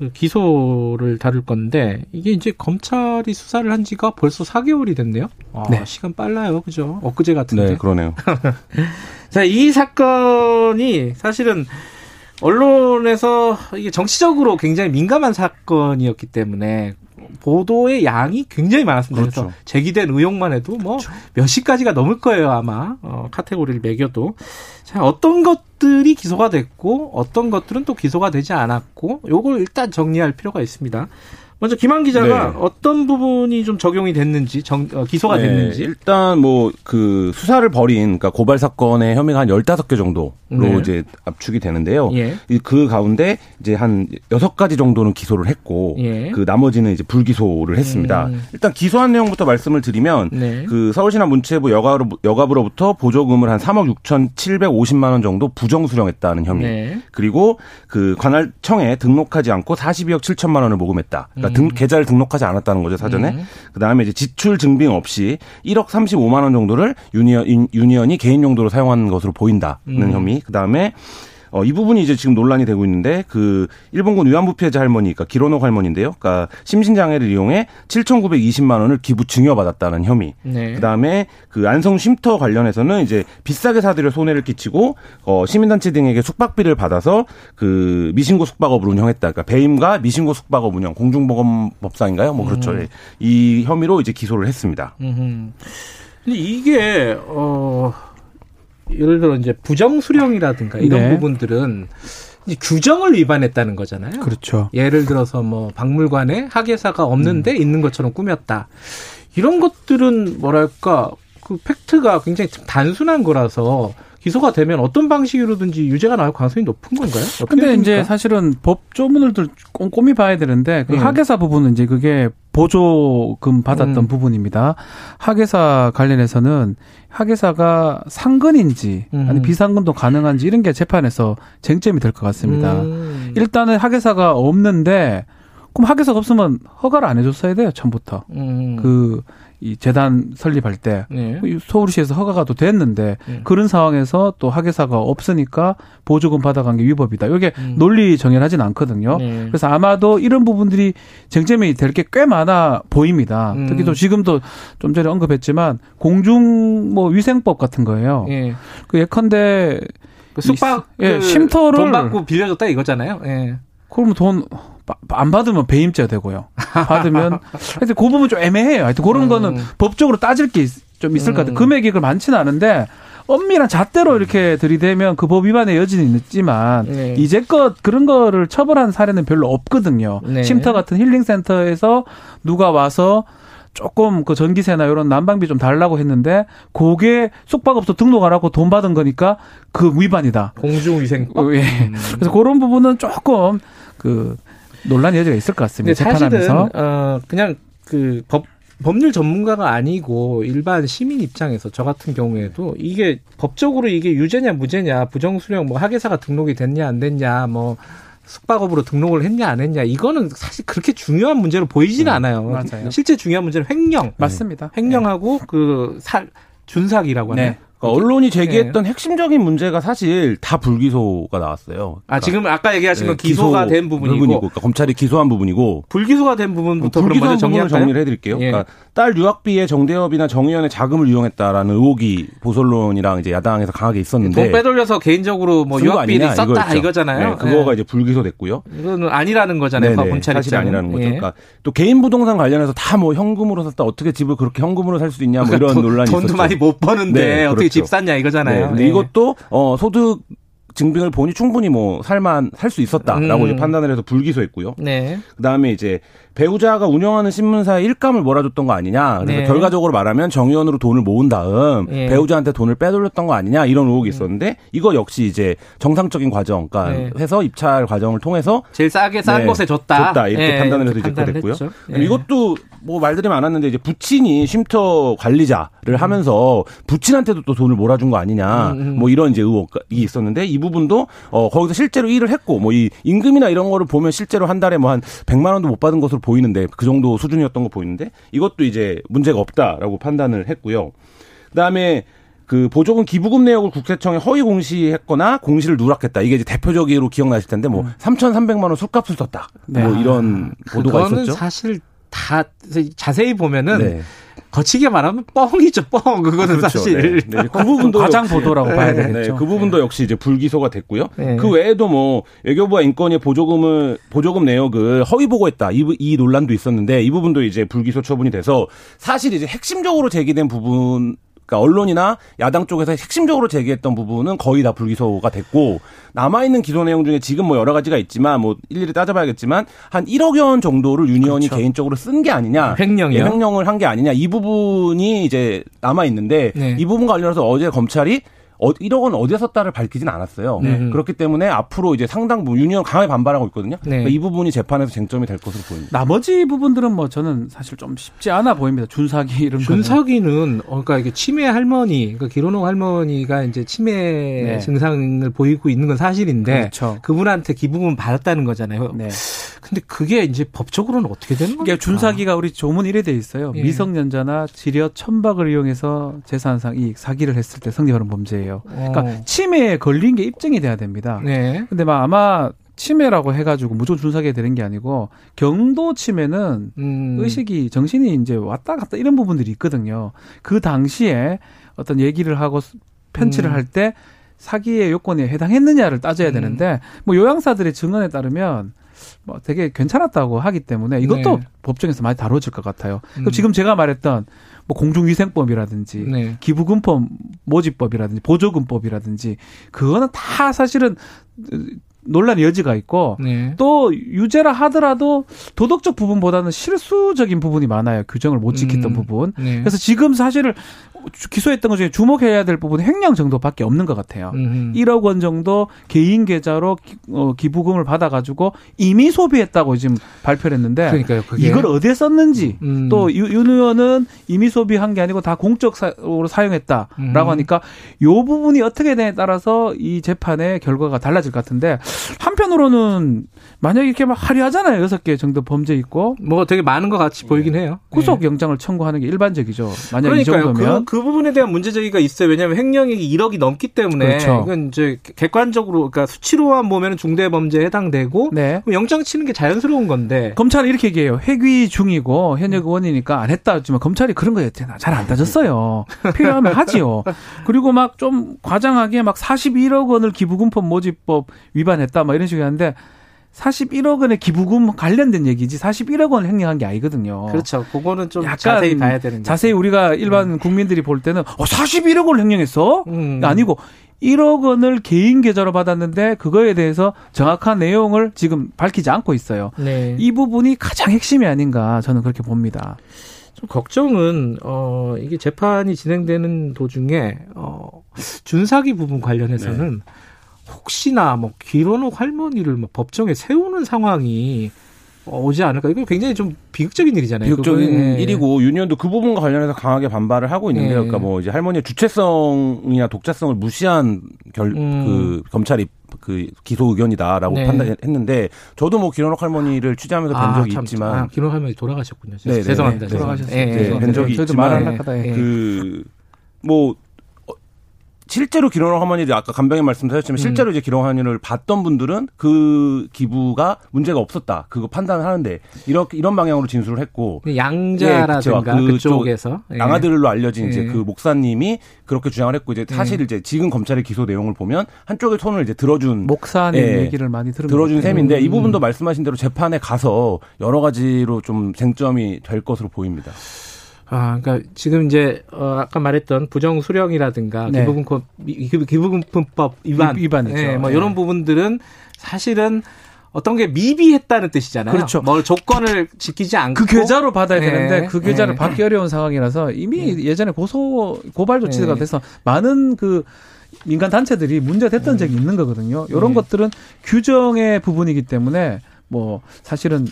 그 기소를 다룰 건데 이게 이제 검찰이 수사를 한 지가 벌써 4개월이 됐네요. 아, 네. 시간 빨라요. 그죠? 엊그제 같은데. 네 그러네요. 자, 이 사건이 사실은 언론에서 이게 정치적으로 굉장히 민감한 사건이었기 때문에 보도의 양이 굉장히 많았습니다. 그래서 그렇죠. 제기된 의혹만 해도 뭐 몇십 가지가 넘을 거예요, 아마. 어, 카테고리를 매겨도. 자, 어떤 것들이 기소가 됐고 어떤 것들은 또 기소가 되지 않았고 요걸 일단 정리할 필요가 있습니다. 먼저 김한 기자가 네. 어떤 부분이 좀 적용이 됐는지 정, 어, 기소가 네, 됐는지 일단 뭐 그 수사를 벌인 그러니까 고발 사건의 혐의가 한 15개 정도로 네. 이제 압축이 되는데요. 예. 이- 그 가운데 이제 한 6가지 정도는 기소를 했고 예. 그 나머지는 이제 불기소를 했습니다. 음. 일단 기소한 내용부터 말씀을 드리면 네. 그 서울시나 문체부 여가로, 여가부로부터 보조금을 한 3억 6,750만 원 정도 부정 수령했다는 혐의. 네. 그리고 그 관할청에 등록하지 않고 42억 7천만 원을 모금했다. 그러니까 등, 계좌를 등록하지 않았다는 거죠 사전에. 음. 그다음에 이제 지출 증빙 없이 1억 35만 원 정도를 윤 의원 윤 의원이 개인 용도로 사용한 것으로 보인다는 음. 혐의. 그다음에 어, 이 부분이 이제 지금 논란이 되고 있는데 그 일본군 위안부 피해자 할머니, 그러니까 길원옥 할머니인데요. 그러니까 심신장애를 이용해 7,920만 원을 기부 증여받았다는 혐의. 네. 그다음에 그 안성 쉼터 관련해서는 이제 비싸게 사들여 손해를 끼치고 어 시민단체 등에게 숙박비를 받아서 그 미신고 숙박업을 운영했다. 그러니까 배임과 미신고 숙박업 운영 공중보건법상인가요? 뭐 그렇죠. 음. 예. 이 혐의로 이제 기소를 했습니다. 음흠. 근데 이게 어 예를 들어 이제 부정 수령이라든가 이런 네. 부분들은 이제 규정을 위반했다는 거잖아요. 그렇죠. 예를 들어서 뭐 박물관에 학예사가 없는데 있는 것처럼 꾸몄다. 이런 것들은 뭐랄까 그 팩트가 굉장히 좀 단순한 거라서 기소가 되면 어떤 방식으로든지 유죄가 나올 가능성이 높은 건가요? 근데 됩니까? 이제 사실은 법조문을 들- 꼼꼼히 봐야 되는데 그 예. 학예사 부분은 이제 그게 보조금 받았던 음. 부분입니다. 학예사 관련해서는 학예사가 상근인지 음. 아니 비상근도 가능한지 이런 게 재판에서 쟁점이 될 것 같습니다. 음. 일단은 학예사가 없는데 그럼 학예사가 없으면 허가를 안 해줬어야 돼요 처음부터 음. 그 이 재단 설립할 때 네. 서울시에서 허가가 또 됐는데 음. 그런 상황에서 또 학예사가 없으니까 보조금 받아간 게 위법이다. 이게 음. 논리 정연하진 않거든요. 네. 그래서 아마도 이런 부분들이 쟁점이 될 게 꽤 많아 보입니다. 음. 특히 또 지금도 좀 전에 언급했지만 공중 뭐 위생법 같은 거예요. 예. 그 예컨대 그 숙박 이- 예, 그 쉼터를- 돈 받고 빌려줬다 이거잖아요. 예. 그러면 돈 안 받으면 배임죄가 되고요. 받으면 하여튼 그 부분 좀 애매해요. 하여튼 그런 음. 거는 법적으로 따질 게 좀 있을 것 같아요. 음. 금액이 그 많지는 않은데 엄밀한 잣대로 이렇게 들이대면 그 법 위반의 여지는 있지만 네. 이제껏 그런 거를 처벌한 사례는 별로 없거든요. 네. 쉼터 같은 힐링센터에서 누가 와서 조금 그 전기세나 이런 난방비 좀 달라고 했는데 그게 숙박업소 등록 안 하고 돈 받은 거니까 그 위반이다. 공중위생법. 어, 예. 음. 그래서 그런 부분은 조금 그 논란 여지가 있을 것 같습니다. 재판하면서. 어 그냥 그 법 법률 전문가가 아니고 일반 시민 입장에서 저 같은 경우에도 이게 법적으로 이게 유죄냐 무죄냐 부정수령 뭐 학예사가 등록이 됐냐 안 됐냐 뭐 숙박업으로 등록을 했냐 안 했냐 이거는 사실 그렇게 중요한 문제로 보이지는 않아요. 음, 맞아요. 실제 중요한 문제는 횡령, 맞습니다. 횡령하고 그살 준삭이라고 하나요? 네. 그러니까 언론이 제기했던 핵심적인 문제가 사실 다 불기소가 나왔어요. 아 지금 아까 얘기하신 건 네, 기소가 기소 된 부분이고 그러니까 검찰이 기소한 부분이고 불기소가 된 부분부터 그럼 먼저 정리할까요? 정리를 해드릴게요. 예. 그러니까 딸 유학비에 정대협이나 정의연의 자금을 이용했다라는 의혹이 보솔론이랑 이제 야당에서 강하게 있었는데 돈 빼돌려서 개인적으로 뭐 유학비를 아니냐, 썼다 이거였죠. 이거잖아요. 네, 그거가 예. 이제 불기소됐고요. 이거는 아니라는 거잖아요. 검찰 입장은. 아니라는 거죠. 예. 그러니까 또 개인 부동산 관련해서 다 뭐 현금으로 샀다 어떻게 집을 그렇게 현금으로 살 수 있냐 뭐 그러니까 이런 돈- 논란이 돈도 있었죠. 많이 못 버는데 네, 어떻게. 집 샀냐 이거잖아요. 네, 예. 이것도 어 소득 증빙을 보니 충분히 뭐 살만 살 수 있었다라고 음. 이제 판단을 해서 불기소했고요. 네. 그다음에 이제 배우자가 운영하는 신문사에 일감을 몰아줬던 거 아니냐. 그래서 네. 결과적으로 말하면 정의원으로 돈을 모은 다음 예. 배우자한테 돈을 빼돌렸던 거 아니냐 이런 의혹이 있었는데 이거 역시 이제 정상적인 과정, 그러니까 네. 해서 입찰 과정을 통해서 제일 싸게 싼 네, 곳에 줬다. 줬다 이렇게 예, 판단을 해서 이제 그랬고요. 예. 이것도 뭐 말들이 많았는데 이제 부친이 쉼터 관리자를 하면서 부친한테도 또 돈을 몰아준 거 아니냐 음, 음. 뭐 이런 이제 의혹이 있었는데 이 부분도 어 거기서 실제로 일을 했고 뭐 이 임금이나 이런 거를 보면 실제로 한 달에 뭐 한 100만 원도 못 받은 것으로 보이는데 그 정도 수준이었던 거 보이는데 이것도 이제 문제가 없다라고 판단을 했고요. 그다음에 그 보조금 기부금 내역을 국세청에 허위 공시했거나 공시를 누락했다. 이게 이제 대표적으로 기억나실 텐데 뭐 3,300만 원 술값을 썼다. 네. 뭐 이런 보도가 있었죠. 사실 다 자세히 보면은 네. 거치게 말하면 뻥이죠, 뻥. 그거는 그렇죠. 사실. 네. 네. 그 부분도 과장 보도라고 봐야 네, 되겠죠. 그 부분도 역시 이제 불기소가 됐고요. 네. 그 외에도 뭐 외교부와 인권위 보조금을 보조금 내역을 허위 보고했다 이, 부- 이 논란도 있었는데 이 부분도 이제 불기소 처분이 돼서 사실 이제 핵심적으로 제기된 부분. 그러니까 언론이나 야당 쪽에서 핵심적으로 제기했던 부분은 거의 다 불기소가 됐고 남아 있는 기소 내용 중에 지금 뭐 여러 가지가 있지만 뭐 일일이 따져봐야겠지만 한 1억여 원 정도를 윤 의원이 그렇죠. 개인적으로 쓴 게 아니냐, 횡령이요? 예, 횡령을 한 게 아니냐 이 부분이 이제 남아 있는데 네. 이 부분 관련해서 어제 검찰이 어, 1억 원 어디에 썼다를 밝히진 않았어요. 네. 그렇기 때문에 앞으로 이제 상당 부분 윤 의원 강하게 반발하고 있거든요. 네. 그러니까 이 부분이 재판에서 쟁점이 될 것으로 보입니다. 나머지 부분들은 뭐 저는 사실 좀 쉽지 않아 보입니다. 준사기 이런. 준석이는 어, 그러니까 이게 치매 할머니, 그러니까 기론호 할머니가 이제 치매 네. 증상을 보이고 있는 건 사실인데 그렇죠. 그분한테 기부금 받았다는 거잖아요. 네. 근데 그게 이제 법적으로는 어떻게 되는 거예요? 이게 준사기가 우리 조문 이래 돼 있어요. 예. 미성년자나 지력 천박을 이용해서 재산상 이익 사기를 했을 때 성립하는 범죄예요. 그러니까 치매에 걸린 게 입증이 돼야 됩니다. 네. 근데 막 아마 치매라고 해가지고 무조건 준사기가 되는 게 아니고 경도 치매는 음. 의식이 정신이 이제 왔다 갔다 이런 부분들이 있거든요. 그 당시에 어떤 얘기를 하고 편취를 음. 할때 사기의 요건에 해당했느냐를 따져야 음. 되는데 뭐 요양사들의 증언에 따르면 뭐 되게 괜찮았다고 하기 때문에 이것도 네. 법정에서 많이 다뤄질 것 같아요. 음. 지금 제가 말했던 뭐 공중위생법이라든지 네. 기부금법 모집법이라든지 보조금법이라든지 그거는 다 사실은 논란의 여지가 있고 네. 또 유죄라 하더라도 도덕적 부분보다는 실수적인 부분이 많아요. 규정을 못 지켰던 음. 부분. 네. 그래서 지금 사실을 기소했던 것 중에 주목해야 될 부분은 횡령 정도밖에 없는 것 같아요. 음. 1억 원 정도 개인 계좌로 기, 어, 기부금을 받아가지고 이미 소비했다고 지금 발표를 했는데 그러니까요. 이걸 어디에 썼는지 음. 또 유, 윤 의원은 이미 소비한 게 아니고 다 공적으로 사용했다라고 음. 하니까 요 부분이 어떻게 되냐에 따라서 이 재판의 결과가 달라질 것 같은데 한편으로는 만약에 이렇게 막 화려하잖아요. 여섯 개 정도 범죄 있고 뭐 되게 많은 것 같이 보이긴 해요. 구속 영장을 청구하는 게 일반적이죠. 만약 이 네. 정도면 그, 그 부분에 대한 문제 제기가 있어요. 왜냐하면 횡령액이 1억이 넘기 때문에 그렇죠. 이건 이제 객관적으로 그러니까 수치로만 보면 중대 범죄에 해당되고 네. 영장 치는 게 자연스러운 건데. 검찰은 이렇게 얘기해요. 회귀 중이고 현역 의원이니까 안 했다 했지만 검찰이 그런 거에 잘안 따졌어요. 필요하면 하지요. 그리고 막 좀 과장하게 막 41억 원을 기부금법 모집법 위반했다 막 이런 식으로 하는데 41억 원의 기부금 관련된 얘기지 41억 원을 횡령한 게 아니거든요. 그렇죠. 그거는 좀 약간 자세히 봐야 되는 자세히 우리가 일반 국민들이 볼 때는 어 41억 원을 횡령했어? 음. 아니고 1억 원을 개인 계좌로 받았는데 그거에 대해서 정확한 내용을 지금 밝히지 않고 있어요. 네. 이 부분이 가장 핵심이 아닌가 저는 그렇게 봅니다. 좀 걱정은 어 이게 재판이 진행되는 도중에 어 준사기 부분 관련해서는 혹시나 뭐 기론옥 할머니를 뭐 법정에 세우는 상황이 어, 오지 않을까 이거 굉장히 좀 비극적인 일이잖아요. 비극적인. 예. 일이고 유니언도 그 부분과 관련해서 강하게 반발을 하고 있는데요. 예. 그러니까 뭐 이제 할머니의 주체성이나 독자성을 무시한 결, 음. 그 검찰이 그 기소 의견이다라고 네. 판단했는데 저도 뭐 기론옥 할머니를 취재하면서 본 적이 참, 있지만 아, 기록 할머니 돌아가셨군요. 네, 네, 죄송합니다. 네, 돌아가셨어요. 예, 네, 예. 뵌 적이 있지만 말을 하다가 예. 그뭐 실제로 기록 할머니를 아까 간병인 말씀하셨지만 음. 실제로 이제 기록 할머니를 봤던 분들은 그 기부가 문제가 없었다 그거 판단을 하는데 이렇게 이런 방향으로 진술을 했고 양자라든가 예, 그쵸. 그쪽에서 예. 양아들로 알려진 이제 예. 그 목사님이 그렇게 주장을 했고 이제 사실 이제 지금 검찰의 기소 내용을 보면 한쪽의 손을 이제 들어준 목사님 예. 얘기를 많이 들은 들어준. 셈인데 이 음. 부분도 말씀하신 대로 재판에 가서 여러 가지로 좀 쟁점이 될 것으로 보입니다. 아, 그러니까 지금 이제 어, 아까 말했던 부정 수령이라든가 네. 기부금법 기부금법 위반 위- 위반이죠. 예, 뭐 네. 이런 부분들은 사실은 어떤 게 미비했다는 뜻이잖아요. 그렇죠. 뭘 조건을 지키지 않고 그 계좌로 받아야 네. 되는데 그 계좌를 네. 받기 어려운 상황이라서 이미 예전에 고소 고발 조치가 네. 돼서 많은 그 민간 단체들이 문제가 됐던 적이 있는 거거든요. 이런 네. 것들은 규정의 부분이기 때문에 뭐 사실은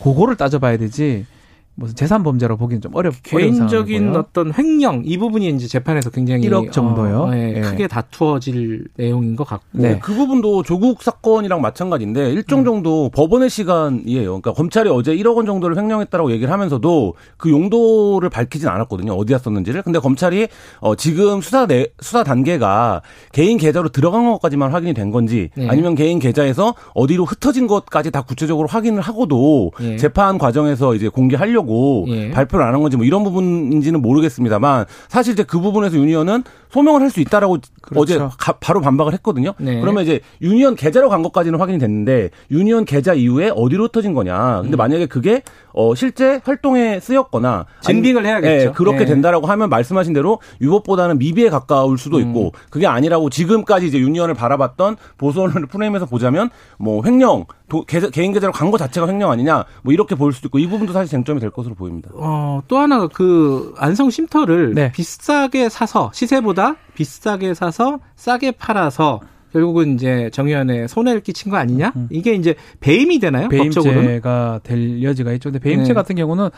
그거를 따져봐야 되지 무슨 재산 범죄로 보기는 좀 어렵 개인적인. 어떤 횡령 이 부분이 이제 재판에서 굉장히 1억 정도요. 어, 예, 예. 크게 다투어질 내용인 것 같고 네. 그 부분도 조국 사건이랑 마찬가지인데 일정 음. 정도 법원의 시간이에요. 그러니까 검찰이 어제 1억 원 정도를 횡령했다라고 얘기를 하면서도 그 용도를 밝히진 않았거든요. 어디다 썼는지를. 근데 검찰이 어 지금 수사 내 수사 단계가 개인 계좌로 들어간 것까지만 확인이 된 건지 네. 아니면 개인 계좌에서 어디로 흩어진 것까지 다 구체적으로 확인을 하고도 예. 재판 과정에서 이제 공개하려고 예. 발표를 안 한 건지 뭐 이런 부분인지는 모르겠습니다만 사실 이제 그 부분에서 유니언은 소명을 할 수 있다라고 어제 그렇죠. 가- 바로 반박을 했거든요. 네. 그러면 이제 윤미향 계좌로 간 것까지는 확인이 됐는데 윤미향 계좌 이후에 어디로 흩어진 거냐. 음. 근데 만약에 그게 어 실제 활동에 쓰였거나 증빙을 해야겠죠. 예, 그렇게 네. 된다라고 하면 말씀하신 대로 위법보다는 미비에 가까울 수도 음. 있고 그게 아니라고 지금까지 이제 유니언을 바라봤던 보수 언론의 프레임에서 보자면 뭐 횡령 도- 개인 계좌로 간거 자체가 횡령 아니냐 뭐 이렇게 보일 수도 있고 이 부분도 사실 쟁점이 될 것으로 보입니다. 어, 또 하나 그 안성 쉼터를 네. 비싸게 사서 시세보다 비싸게 사서 싸게 팔아서 결국은 이제 정 의원에 손해를 끼친 거 아니냐? 이게 이제 배임이 되나요? 법적으로는? 배임죄가 될 여지가 있죠. 근데 배임죄 네. 같은 경우는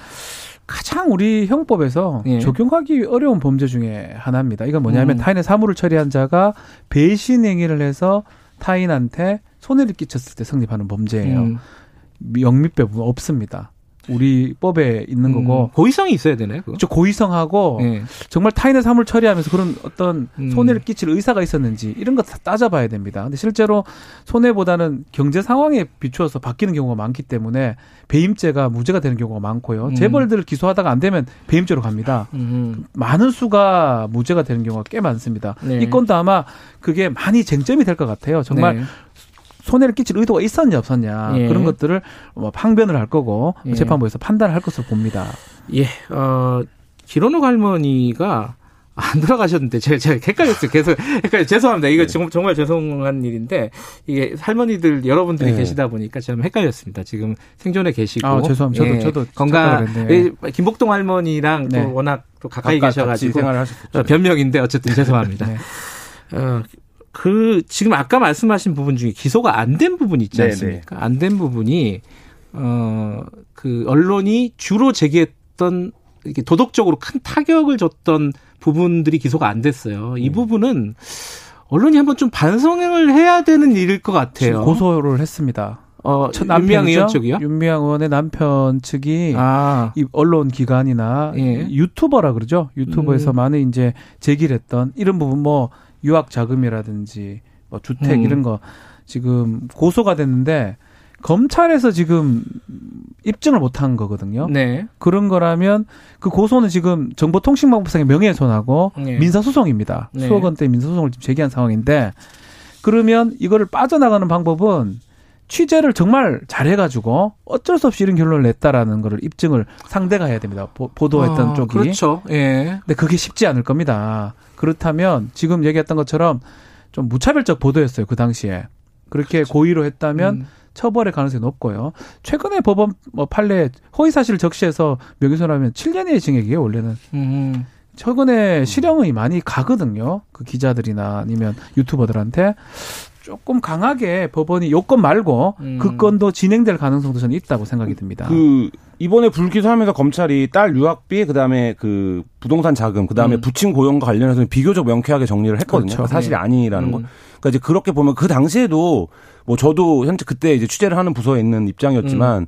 가장 우리 형법에서 예. 적용하기 어려운 범죄 중에 하나입니다. 이건 뭐냐면 음. 타인의 사물을 처리한 자가 배신 행위를 해서 타인한테 손해를 끼쳤을 때 성립하는 범죄예요. 음. 영미배분 없습니다. 우리 법에 있는 거고 음, 고의성이 있어야 되나요? 그거? 저 고의성하고 예. 정말 타인의 사물을 처리하면서 그런 어떤 음. 손해를 끼칠 의사가 있었는지 이런 거다 따져봐야 됩니다. 근데 실제로 손해보다는 경제 상황에 비추어서 바뀌는 경우가 많기 때문에 배임죄가 무죄가 되는 경우가 많고요. 음. 재벌들을 기소하다가 안 되면 배임죄로 갑니다. 음. 많은 수가 무죄가 되는 경우가 꽤 많습니다. 네. 이 건도 아마 그게 많이 쟁점이 될 것 같아요. 정말 네. 손해를 끼칠 의도가 있었냐 없었냐 예. 그런 것들을 뭐 항변을 할 거고 예. 재판부에서 판단을 할 것으로 봅니다. 예, 어, 기론욱 할머니가 안 돌아가셨는데 제가, 제가 헷갈렸어요. 계속 헷갈려. 죄송합니다. 이거 지금 정말 죄송한 일인데 이게 할머니들 여러분들이 네. 계시다 보니까 좀 헷갈렸습니다. 지금 생존에 계시고 아, 죄송합니다. 저도- 저도 건강. 했네요. 예, 김복동 할머니랑 네. 또 워낙 또 가까이 하셨었죠. 어, 변명인데 어쨌든 죄송합니다. 네. 어, 그 지금 아까 말씀하신 부분 중에 기소가 안 된 부분이 있지 네, 않습니까? 안 된 부분이 어 그 언론이 주로 제기했던 이렇게 도덕적으로 큰 타격을 줬던 부분들이 기소가 안 됐어요. 이 부분은 언론이 한번 좀 반성을 해야 되는 일일 것 같아요. 고소를 했습니다. 어, 첫 윤미향 의원? 쪽이요? 윤미향 의원의 남편 측이 아, 이 언론 기관이나 예. 유튜버라 그러죠. 유튜버에서 음. 많이 이제 제기를 했던 이런 부분 뭐 유학 자금이라든지 뭐 주택 음. 이런 거 지금 고소가 됐는데 검찰에서 지금 입증을 못한 거거든요. 네. 그런 거라면 그 고소는 지금 정보통신망법상의 명예훼손하고 네. 민사소송입니다. 네. 수억 원대 민사소송을 지금 제기한 상황인데 그러면 이거를 빠져나가는 방법은 취재를 정말 잘해가지고 어쩔 수 없이 이런 결론을 냈다라는 거를 입증을 상대가 해야 됩니다. 보, 도했던 아, 쪽이. 그렇죠. 예. 근데 그게 쉽지 않을 겁니다. 그렇다면 지금 얘기했던 것처럼 좀 무차별적 보도였어요. 그 당시에. 그렇게 고의로 했다면 음. 처벌의 가능성이 높고요. 최근에 법원 뭐 판례 허위 사실을 적시해서 명예훼손하면 7년의 징역이에요. 원래는. 음. 최근에 실형이 많이 가거든요. 그 기자들이나 아니면 유튜버들한테 조금 강하게 법원이 요건 말고 음. 그 건도 진행될 가능성도 저는 있다고 생각이 듭니다. 그 이번에 불기소하면서 검찰이 딸 유학비 그다음에 그 부동산 자금 그다음에 음. 부친 고용과 관련해서는 비교적 명쾌하게 정리를 했거든요. 그렇죠. 그러니까 사실이 네. 아니라는 거. 음. 그러니까 이제 그렇게 보면 그 당시에도 뭐 저도 현재 그때 이제 취재를 하는 부서에 있는 입장이었지만 음.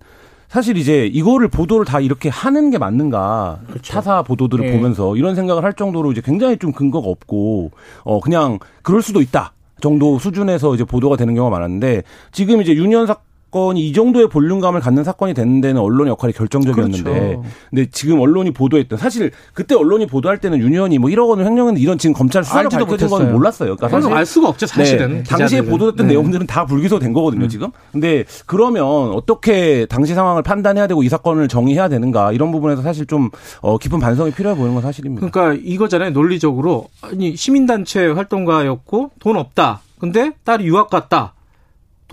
사실 이제 이거를 보도를 다 이렇게 하는 게 맞는가 타사 보도들을 네. 보면서 이런 생각을 할 정도로 이제 굉장히 좀 근거가 없고 어 그냥 그럴 수도 있다 정도 수준에서 이제 보도가 되는 경우가 많았는데 지금 이제 윤미향 사건이 이 정도의 볼륨감을 갖는 사건이 되는 데는 언론의 역할이 결정적이었는데 그렇죠. 근데 지금 언론이 보도했던 사실 그때 언론이 보도할 때는 유니언이 뭐 1억 원을 횡령했는데 이런 지금 검찰 수사로 밝혀진 건. 몰랐어요. 그러니까 사실 알 수가 없죠, 사실은. 네, 당시에. 보도됐던 네. 내용들은 다 불기소된 거거든요, 음. 지금. 근데 그러면 어떻게 당시 상황을 판단해야 되고 이 사건을 정의해야 되는가 이런 부분에서 사실 좀 어, 깊은 반성이 필요해 보이는 건 사실입니다. 그러니까 이거잖아요. 논리적으로 아니 시민단체 활동가였고 돈 없다. 근데 딸이 유학 갔다.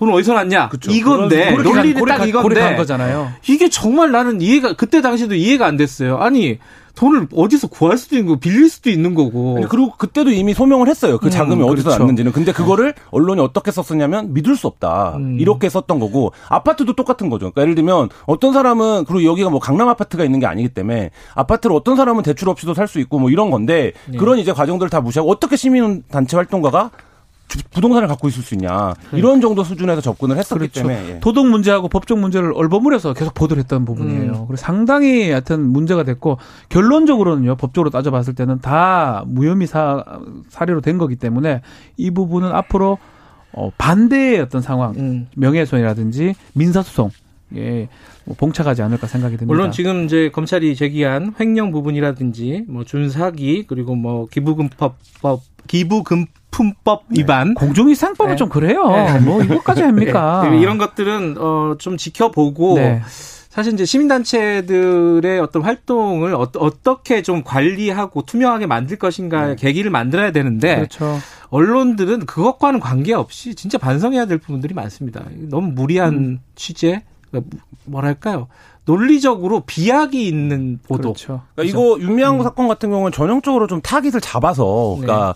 돈 어디서 났냐? 그쵸. 이건데 논리는 고르게 딱 간- 이건데 거잖아요. 이게 정말 나는 이해가 그때 당시도 이해가 안 됐어요. 아니 돈을 어디서 구할 수도 있는 거 빌릴 수도 있는 거고. 아니, 그리고 그때도 이미 소명을 했어요. 그 음, 자금이 어디서 그렇죠. 났는지는. 근데 그거를 언론이 어떻게 썼었냐면 믿을 수 없다. 음. 이렇게 썼던 거고 아파트도 똑같은 거죠. 그러니까 예를 들면 어떤 사람은 그리고 여기가 뭐 강남 아파트가 있는 게 아니기 때문에 아파트를 어떤 사람은 대출 없이도 살 수 있고 뭐 이런 건데 네. 그런 이제 과정들을 다 무시하고 어떻게 시민 단체 활동가가 주- 부동산을 갖고 있을 수 있냐 이런 정도 수준에서 접근을 했었기 그렇죠. 때문에 예. 도덕 문제하고 법적 문제를 얼버무려서 계속 보도를 했던 부분이에요. 음. 그래서 상당히 하여튼 문제가 됐고 결론적으로는요. 법적으로 따져봤을 때는 다 무혐의 사, 사례로 된 거기 때문에 이 부분은 앞으로 어, 반대의 어떤 상황, 음. 명예훼손이라든지 민사소송 예, 뭐 봉착하지 않을까 생각이 듭니다. 물론 지금 이제 검찰이 제기한 횡령 부분이라든지 뭐 준사기 그리고 뭐 기부금법 법 기부 금 품법 위반 공정위상법은 네. 좀 그래요. 네. 뭐 이것까지 합니까? 네, 이런 것들은 어, 좀 지켜보고 네. 사실 이제 시민단체들의 어떤 활동을 어, 떻게좀 관리하고 투명하게 만들 것인가의 계기를 만들어야 되는데 그렇죠. 언론들은 그것과는 관계없이 진짜 반성해야 될 부분들이 많습니다. 너무 무리한 음. 취재, 뭐랄까요? 논리적으로 비약이 있는 보도. 그렇죠. 그러니까 이거 윤미향 사건 같은 경우는 전형적으로 좀 타깃을 잡아서 네. 그러니까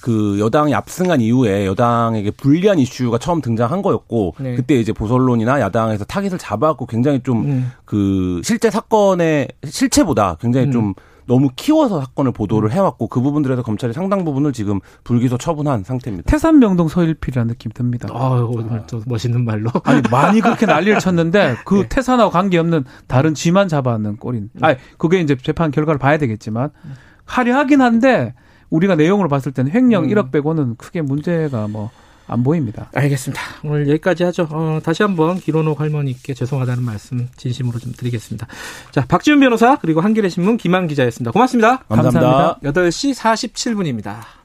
그 여당이 압승한 이후에 여당에게 불리한 이슈가 처음 등장한 거였고 네. 그때 이제 보선론이나 야당에서 타깃을 잡아갖고 굉장히 좀 음. 그 실제 사건의 실체보다 굉장히 음. 좀 너무 키워서 사건을 보도를 해왔고 그 부분들에서 검찰이 상당 부분을 지금 불기소 처분한 상태입니다. 태산명동 서일필이라는 느낌 듭니다. 아유, 오늘 또 멋있는 말로. 아니 많이 그렇게 난리를 쳤는데 그 네. 태산하고 관계없는 다른 쥐만 잡아는 꼴인. 아니 그게 이제 재판 결과를 봐야 되겠지만 화려하긴 한데 우리가 내용으로 봤을 때는 횡령 음. 1억 빼고는 크게 문제가 뭐 안 보입니다. 알겠습니다. 오늘 여기까지 하죠. 어, 다시 한번 기론옥 할머니께 죄송하다는 말씀 진심으로 좀 드리겠습니다. 자, 박지훈 변호사 그리고 한겨레 신문 김한 기자였습니다. 고맙습니다. 감사합니다. 감사합니다. 8시 47분입니다.